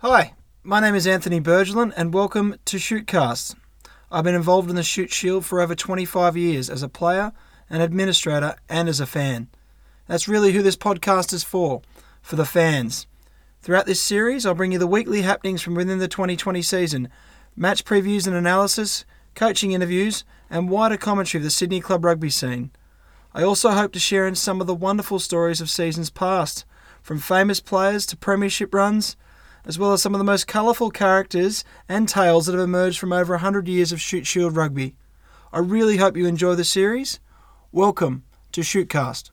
Hi, my name is Anthony Bergelin, and welcome to Shootcast. I've been involved in the Shute Shield for over 25 years as a player, an administrator, and as a fan. That's really who this podcast is for, for the fans. Throughout this series, I'll bring you the weekly happenings from within the 2020 season, match previews and analysis, coaching interviews, and wider commentary of the Sydney club rugby scene. I also hope to share in some of the wonderful stories of seasons past, from famous players to premiership runs, as well as some of the most colourful characters and tales that have emerged from over 100 years of Shute Shield rugby. I really hope you enjoy the series. Welcome to Shootcast.